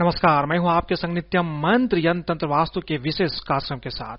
नमस्कार, मैं हूँ आपके संग नित्यम मंत्र यंत्र तंत्र वास्तु के विशेष कार्यक्रम के साथ।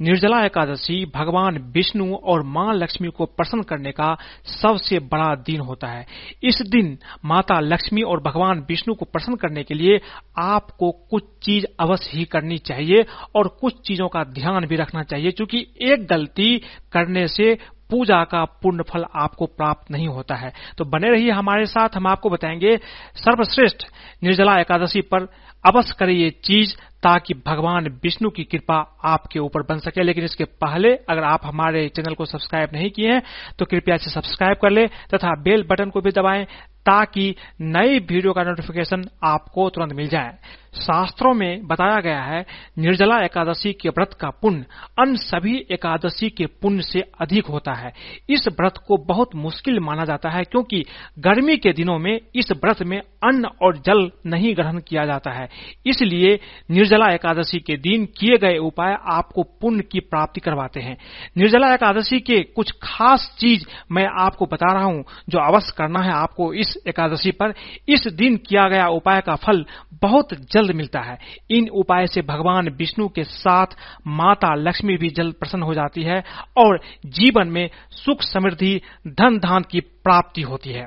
निर्जला एकादशी भगवान विष्णु और माँ लक्ष्मी को प्रसन्न करने का सबसे बड़ा दिन होता है। इस दिन माता लक्ष्मी और भगवान विष्णु को प्रसन्न करने के लिए आपको कुछ चीज़ अवश्य ही करनी चाहिए और कुछ चीज़ों का ध्यान भी रखना चाहिए, क्योंकि एक गलती करने से पूजा का पूर्ण फल आपको प्राप्त नहीं होता है। तो बने रहिए हमारे साथ, हम आपको बताएँगे, सर्वश्रेष्ठ निर्जला एकादशी पर अवश्य करें ये चीज़ ताकि भगवान विष्णु की कृपा आपके ऊपर बन सके। लेकिन इसके पहले अगर आप हमारे चैनल को सब्सक्राइब नहीं किए हैं तो कृपया इसे सब्सक्राइब कर ले तथा बेल बटन को भी दबाएँ ताकि नई वीडियो का नोटिफिकेशन आपको तुरंत मिल जाए। शास्त्रों में बताया गया है, निर्जला एकादशी के व्रत का पुण्य अन्य सभी एकादशी के पुण्य से अधिक होता है। इस व्रत को बहुत मुश्किल माना जाता है क्योंकि गर्मी के दिनों में इस व्रत में अन्न और जल नहीं ग्रहण किया जाता है। इसलिए निर्जला एकादशी के दिन किए गए उपाय आपको पुण्य की प्राप्ति करवाते हैं। निर्जला एकादशी के कुछ खास चीज़ मैं आपको बता रहा हूँ, जो अवश्य करना है आपको इस एकादशी पर। इस दिन किया गया उपाय का फल बहुत जल्द मिलता है। इन उपाय से भगवान विष्णु के साथ माता लक्ष्मी भी जल्द प्रसन्न हो जाती है और जीवन में सुख समृद्धि धन धान की प्राप्ति होती है।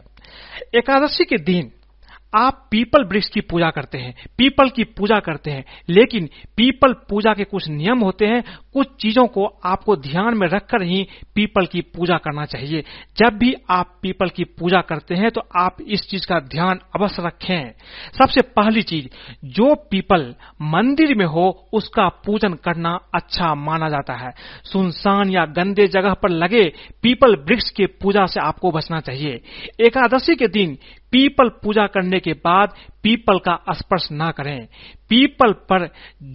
एकादशी के दिन आप पीपल वृक्ष की पूजा करते हैं, पीपल की पूजा करते हैं, लेकिन पीपल पूजा के कुछ नियम होते हैं, कुछ चीज़ों को आपको ध्यान में रखकर ही पीपल की पूजा करना चाहिए। जब भी आप पीपल की पूजा करते हैं तो आप इस चीज़ का ध्यान अवश्य रखें। सबसे पहली चीज़, जो पीपल मंदिर में हो, उसका पूजन करना अच्छा माना जाता है। सुनसान या गंदे जगह पर लगे पीपल वृक्ष के पूजा से आपको बचना चाहिए। एकादशी के दिन पीपल पूजा करने के बाद पीपल का स्पर्श न करें। पीपल पर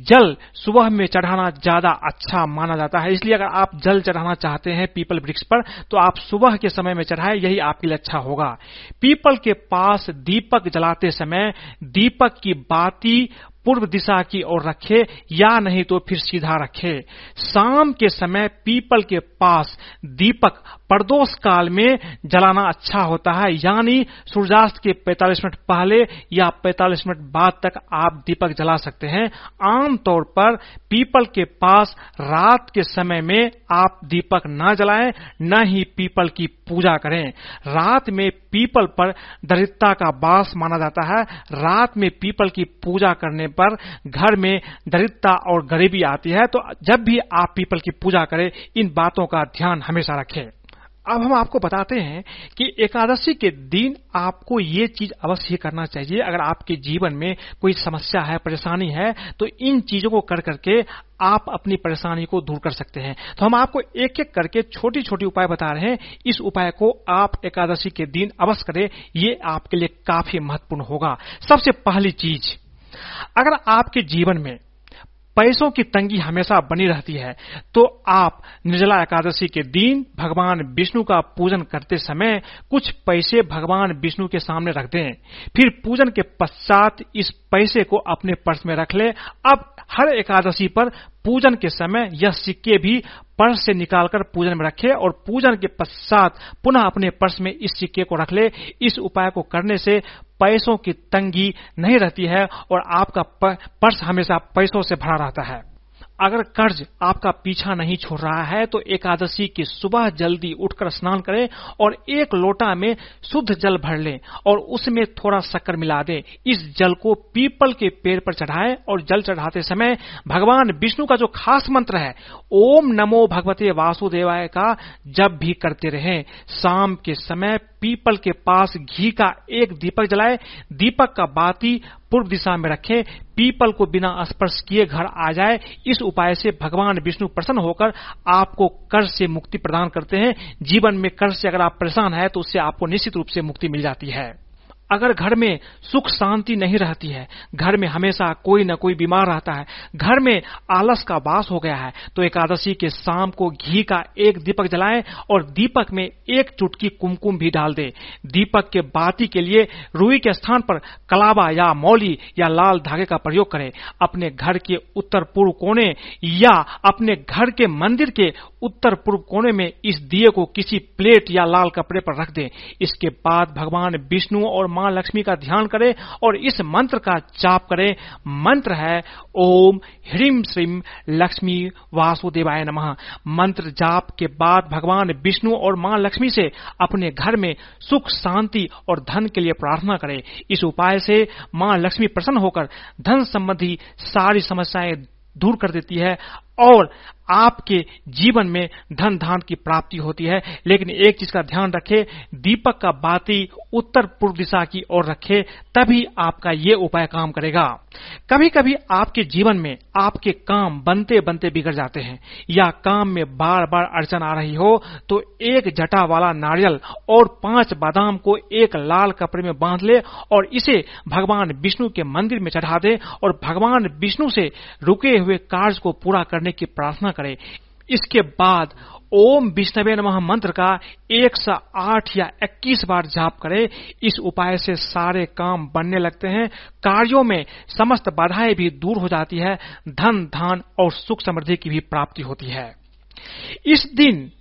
जल सुबह में चढ़ाना ज़्यादा अच्छा माना जाता है। इसलिए अगर आप जल चढ़ाना चाहते हैं पीपल वृक्ष पर तो आप सुबह के समय में चढ़ाएँ, यही आपके लिए अच्छा होगा। पीपल के पास दीपक जलाते समय दीपक की बाती पूर्व दिशा की ओर रखे, या नहीं तो फिर सीधा रखे। शाम के समय पीपल के पास दीपक प्रदोष काल में जलाना अच्छा होता है। यानी सूर्यास्त के 45 मिनट पहले या 45 मिनट बाद तक आप दीपक जला सकते हैं। आमतौर पर पीपल के पास रात के समय में आप दीपक न जलाएँ, न ही पीपल की पूजा करें। रात में पीपल पर दरिद्रता का बास माना जाता है। रात में पीपल की पूजा करने पर घर में दरिद्रता और गरीबी आती है। तो जब भी आप पीपल की पूजा करें, इन बातों का ध्यान हमेशा रखें। अब हम आपको बताते हैं कि एकादशी के दिन आपको ये चीज़ अवश्य करना चाहिए। अगर आपके जीवन में कोई समस्या है, परेशानी है तो इन चीज़ों को कर करके आप अपनी परेशानी को दूर कर सकते हैं। तो हम आपको एक एक करके छोटी छोटी उपाय बता रहे हैं। इस उपाय को आप एकादशी के दिन अवश्य करें। ये आपके लिए काफ़ी महत्वपूर्ण होगा। सबसे पहली चीज़, अगर आपके जीवन में पैसों की तंगी हमेशा बनी रहती है। तो आप निर्जला एकादशी के दिन भगवान विष्णु का पूजन करते समय कुछ पैसे भगवान विष्णु के सामने रख दें। फिर पूजन के पश्चात इस पैसे को अपने पर्स में रख लें। अब हर एकादशी पर पूजन के समय यह सिक्के भी पर्स से निकालकर पूजन में रखे और पूजन के पश्चात पुनः अपने पर्स में इस सिक्के को रख ले। इस उपाय को करने से पैसों की तंगी नहीं रहती है और आपका पर्स हमेशा पैसों से भरा रहता है। अगर कर्ज आपका पीछा नहीं छोड़ रहा है तो एकादशी की सुबह जल्दी उठकर स्नान करें और एक लोटा में शुद्ध जल भर लें और उसमें थोड़ा शक्कर मिला दें। इस जल को पीपल के पेड़ पर चढ़ाएँ और जल चढ़ाते समय भगवान विष्णु का जो खास मंत्र है, ओम नमो भगवते वासुदेवाय का जब भी करते रहें। शाम के समय पीपल के पास घी का एक दीपक जलाए, दीपक का बाती पूर्व दिशा में रखे, पीपल को बिना स्पर्श किए घर आ जाए। इस उपाय से भगवान विष्णु प्रसन्न होकर आपको कर्ज से मुक्ति प्रदान करते हैं। जीवन में कर्ज से अगर आप परेशान है तो उससे आपको निश्चित रूप से मुक्ति मिल जाती है। अगर घर में सुख शांति नहीं रहती है, घर में हमेशा कोई न कोई बीमार रहता है, घर में आलस का वास हो गया है तो एकादशी के शाम को घी का एक दीपक जलाएँ और दीपक में एक चुटकी कुमकुम भी डाल दे। दीपक के बाती के लिए रुई के स्थान पर कलाबा या मौली या लाल धागे का प्रयोग करें। अपने घर के उत्तर पूर्व कोने या अपने घर के मंदिर के उत्तर पूर्व कोने में इस दिए को किसी प्लेट या लाल कपड़े पर रख दें। इसके बाद भगवान विष्णु और माँ लक्ष्मी का ध्यान करें और इस मंत्र का जाप करें। मंत्र है, ओम ह्रीम श्रीम लक्ष्मी वासुदेवाय नमः। मंत्र जाप के बाद भगवान विष्णु और माँ लक्ष्मी से अपने घर में सुख, शांति और धन के लिए प्रार्थना करें। इस उपाय से माँ लक्ष्मी प्रसन्न होकर धन संबंधी सारी समस्याएँ दूर कर देती है। और आपके जीवन में धन धान की प्राप्ति होती है। लेकिन एक चीज़ का ध्यान रखे, दीपक का बाती उत्तर पूर्व दिशा की ओर रखे, तभी आपका ये उपाय काम करेगा। कभी कभी आपके जीवन में आपके काम बनते बनते बिगड़ जाते हैं, या काम में बार बार अड़चन आ रही हो तो एक जटा वाला नारियल और पाँच बादाम को एक लाल कपड़े में बाँध ले और इसे भगवान विष्णु के मंदिर में चढ़ा दे और भगवान विष्णु से रुके हुए कार्य को पूरा करने की प्रार्थना करें। इसके बाद ओम विष्णवे नमः मंत्र का एक सौ आठ या इक्कीस बार जाप करें। इस उपाय से सारे काम बनने लगते हैं। कार्यों में समस्त बाधाएँ भी दूर हो जाती है। धन, धान और सुख समृद्धि की भी प्राप्ति होती है। इस दिन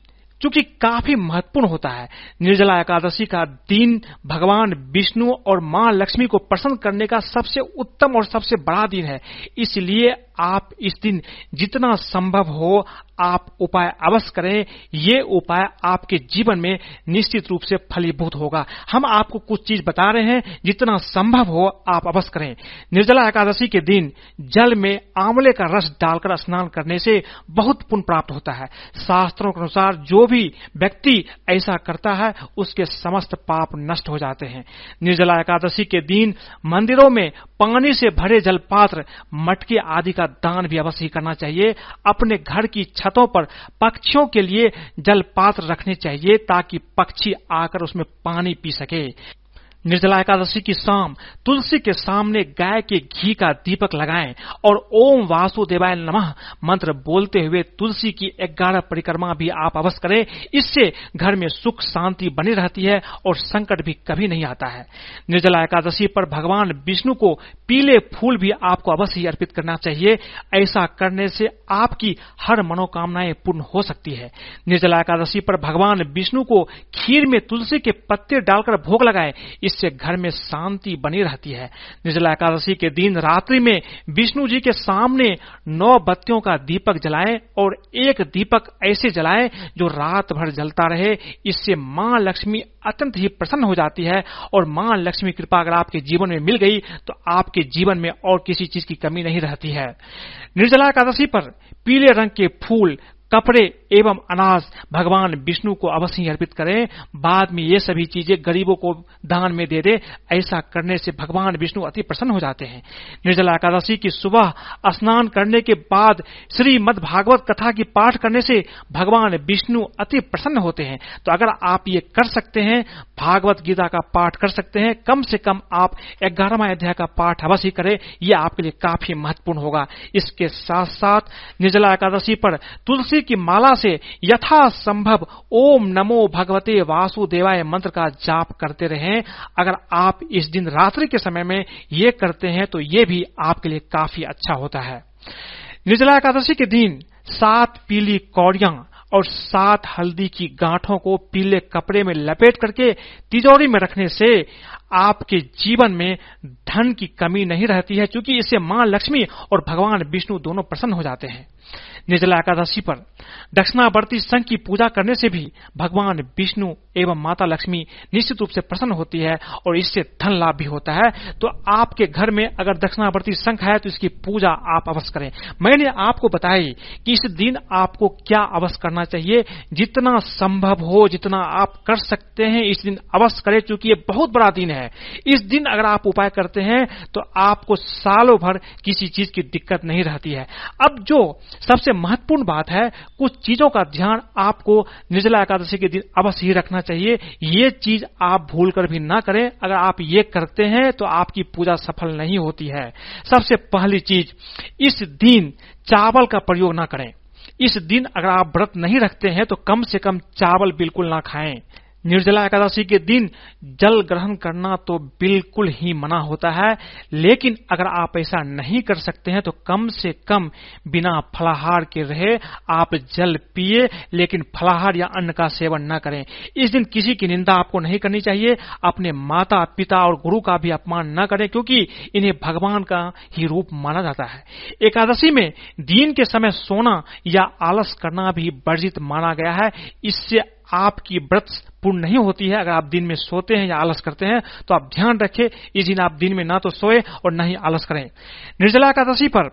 चूँकि काफ़ी महत्वपूर्ण होता है, निर्जला एकादशी का दिन भगवान विष्णु और माँ लक्ष्मी को प्रसन्न करने का सबसे उत्तम और सबसे बड़ा दिन है। इसलिए आप इस दिन जितना संभव हो, आप उपाय अवश्य करें। ये उपाय आपके जीवन में निश्चित रूप से फलीभूत होगा। हम आपको कुछ चीज़ बता रहे हैं, जितना संभव हो, आप अवश्य करें। निर्जला एकादशी के दिन जल में आंवले का रस डालकर स्नान करने से बहुत पुण्य प्राप्त होता है। शास्त्रों के अनुसार जो भी व्यक्ति ऐसा करता है, उसके समस्त पाप नष्ट हो जाते हैं। निर्जला एकादशी के दिन मंदिरों में पानी से भरे जल पात्र मटके आदि का दान भी अवश्य करना चाहिए। अपने घर की छतों पर पक्षियों के लिए जल पात्र रखने चाहिए ताकि पक्षी आकर उसमें पानी पी सके। निर्जला एकादशी की शाम, तुलसी के सामने गाय के घी का दीपक लगाएँ और ओम वासुदेवाय नमः मंत्र बोलते हुए तुलसी की ग्यारह परिक्रमा भी आप अवश्य करें। इससे घर में सुख शांति बनी रहती है और संकट भी कभी नहीं आता है। निर्जला एकादशी पर भगवान विष्णु को पीले फूल भी आपको अवश्य ही अर्पित करना चाहिए। ऐसा करने से आपकी हर मनोकामनाएँ पूर्ण हो सकती है। निर्जला एकादशी पर भगवान विष्णु को खीर में तुलसी के पत्ते डालकर भोग लगाए। इससे घर में शांति बनी रहती है। निर्जला एकादशी के दिन रात्रि में विष्णु जी के सामने नौ बत्तियों का दीपक जलाएँ और एक दीपक ऐसे जलाएँ जो रात भर जलता रहे। इससे माँ लक्ष्मी अत्यंत ही प्रसन्न हो जाती है और माँ लक्ष्मी कृपा अगर आपके जीवन में मिल गई तो आपके जीवन में और किसी चीज़ की कमी नहीं रहती है। निर्जला एकादशी पर पीले रंग के फूल कपड़े एवं अनाज भगवान विष्णु को अवश्य अर्पित करें। बाद में ये सभी चीज़ें गरीबों को दान में दे दे। ऐसा करने से भगवान विष्णु अति प्रसन्न हो जाते हैं। निर्जला एकादशी की सुबह स्नान करने के बाद श्रीमद भागवत कथा की पाठ करने से भगवान विष्णु अति प्रसन्न होते हैं। तो अगर आप ये कर सकते हैं, भागवत गीता का पाठ कर सकते हैं, कम से कम आप ग्यारहवा अध्याय का पाठ अवश्य करें। यह आपके लिए काफ़ी महत्वपूर्ण होगा। इसके साथ साथ निर्जला एकादशी पर तुलसी की माला से यथा संभव ओम नमो भगवते वासुदेवाय मंत्र का जाप करते रहें। अगर आप इस दिन रात्रि के समय में ये करते हैं तो ये भी आपके लिए काफ़ी अच्छा होता है। निर्जला एकादशी के दिन सात पीली कौड़ियाँ और सात हल्दी की गांठों को पीले कपड़े में लपेट करके तिजोरी में रखने से आपके जीवन में धन की कमी नहीं रहती है, क्योंकि इससे माँ लक्ष्मी और भगवान विष्णु दोनों प्रसन्न हो जाते हैं। निर्जला एकादशी पर। दक्षिणावर्ती संघ की पूजा करने से भी भगवान विष्णु एवं माता लक्ष्मी निश्चित रूप से प्रसन्न होती है और इससे धन लाभ भी होता है। तो आपके घर में अगर दक्षिणावर्ती संघ है तो इसकी पूजा आप अवश्य करें। मैंने आपको बताई कि इस दिन आपको क्या अवश्य करना चाहिए। जितना संभव हो, जितना आप कर सकते हैं, इस दिन अवश्य करें, क्योंकि ये बहुत बड़ा दिन है। इस दिन अगर आप उपाय करते हैं तो आपको सालों भर किसी चीज़ की दिक्कत नहीं रहती है। अब जो सबसे महत्वपूर्ण बात है, कुछ चीज़ों का ध्यान आपको निर्जला एकादशी के दिन अवश्य ही रखना चाहिए। ये चीज़ आप भूल कर भी ना करें। अगर आप ये करते हैं तो आपकी पूजा सफल नहीं होती है। सबसे पहली चीज़, इस दिन चावल का प्रयोग ना करें। इस दिन अगर आप व्रत नहीं रखते हैं तो कम से कम चावल बिल्कुल ना खाएँ। निर्जला एकादशी के दिन जल ग्रहण करना तो बिल्कुल ही मना होता है, लेकिन अगर आप ऐसा नहीं कर सकते हैं तो कम से कम बिना फलाहार के रहे, आप जल पिए, लेकिन फलाहार या अन्न का सेवन न करें। इस दिन किसी की निंदा आपको नहीं करनी चाहिए, अपने माता पिता और गुरु का भी अपमान न करें, क्योंकि इन्हें भगवान का ही रूप माना जाता है। एकादशी में दिन के समय सोना या आलस करना भी वर्जित माना गया है, इससे आपकी व्रत पूर्ण नहीं होती है, अगर आप दिन में सोते हैं या आलस करते हैं तो आप ध्यान रखें, इस दिन आप दिन में ना तो सोए और न ही आलस करें। निर्जला एकादशी पर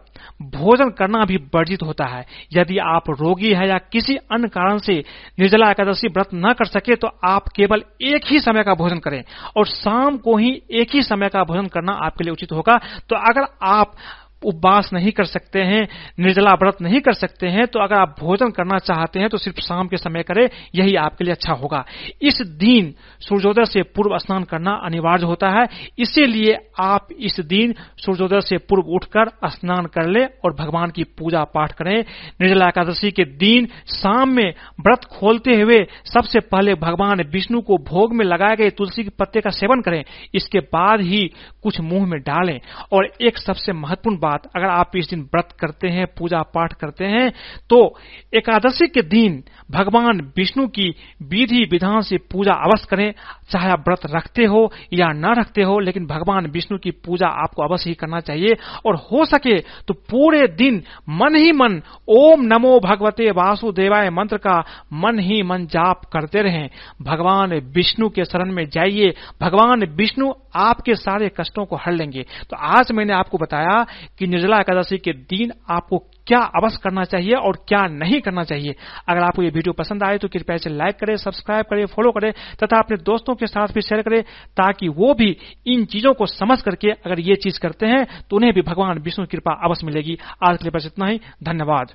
भोजन करना भी वर्जित होता है। यदि आप रोगी है या किसी अन्य कारण से निर्जला एकादशी व्रत न कर सके तो आप केवल एक ही समय का भोजन करें और शाम को ही एक ही समय का भोजन करना आपके लिए उचित होगा। तो अगर आप उपवास नहीं कर सकते हैं, निर्जला व्रत नहीं कर सकते हैं तो अगर आप भोजन करना चाहते हैं तो सिर्फ़ शाम के समय करें, यही आपके लिए अच्छा होगा। इस दिन सूर्योदय से पूर्व स्नान करना अनिवार्य होता है, इसीलिए आप इस दिन सूर्योदय से पूर्व उठकर स्नान कर ले और भगवान की पूजा पाठ करें। निर्जला एकादशी के दिन शाम में व्रत खोलते हुए सबसे पहले भगवान विष्णु को भोग में लगाए गए तुलसी के पत्ते का सेवन करें, इसके बाद ही कुछ मुँह में डालें और एक सबसे महत्वपूर्ण बात, अगर आप इस दिन व्रत करते हैं पूजा पाठ करते हैं तो एकादशी के दिन भगवान विष्णु की विधि विधान से पूजा अवश्य करें। चाहे आप व्रत रखते हो या न रखते हो, लेकिन भगवान विष्णु की पूजा आपको अवश्य ही करना चाहिए। और हो सके तो पूरे दिन मन ही मन ओम नमो भगवते वासुदेवाय मंत्र का मन ही मन जाप करते रहें। भगवान विष्णु के शरण में जाइए। भगवान विष्णु आपके सारे कष्टों को हर लेंगे। तो आज मैंने आपको बताया कि निर्जला एकादशी के दिन आपको क्या अवश्य करना चाहिए और क्या नहीं करना चाहिए। अगर आपको ये वीडियो पसंद आए तो कृपया इसे लाइक करें, सब्सक्राइब करें, फॉलो करें तथा अपने दोस्तों के साथ भी शेयर करें ताकि वो भी इन चीज़ों को समझ करके अगर ये चीज़ करते हैं तो उन्हें भी भगवान विष्णु कृपा अवश्य मिलेगी। आज के लिए बस इतना ही। धन्यवाद।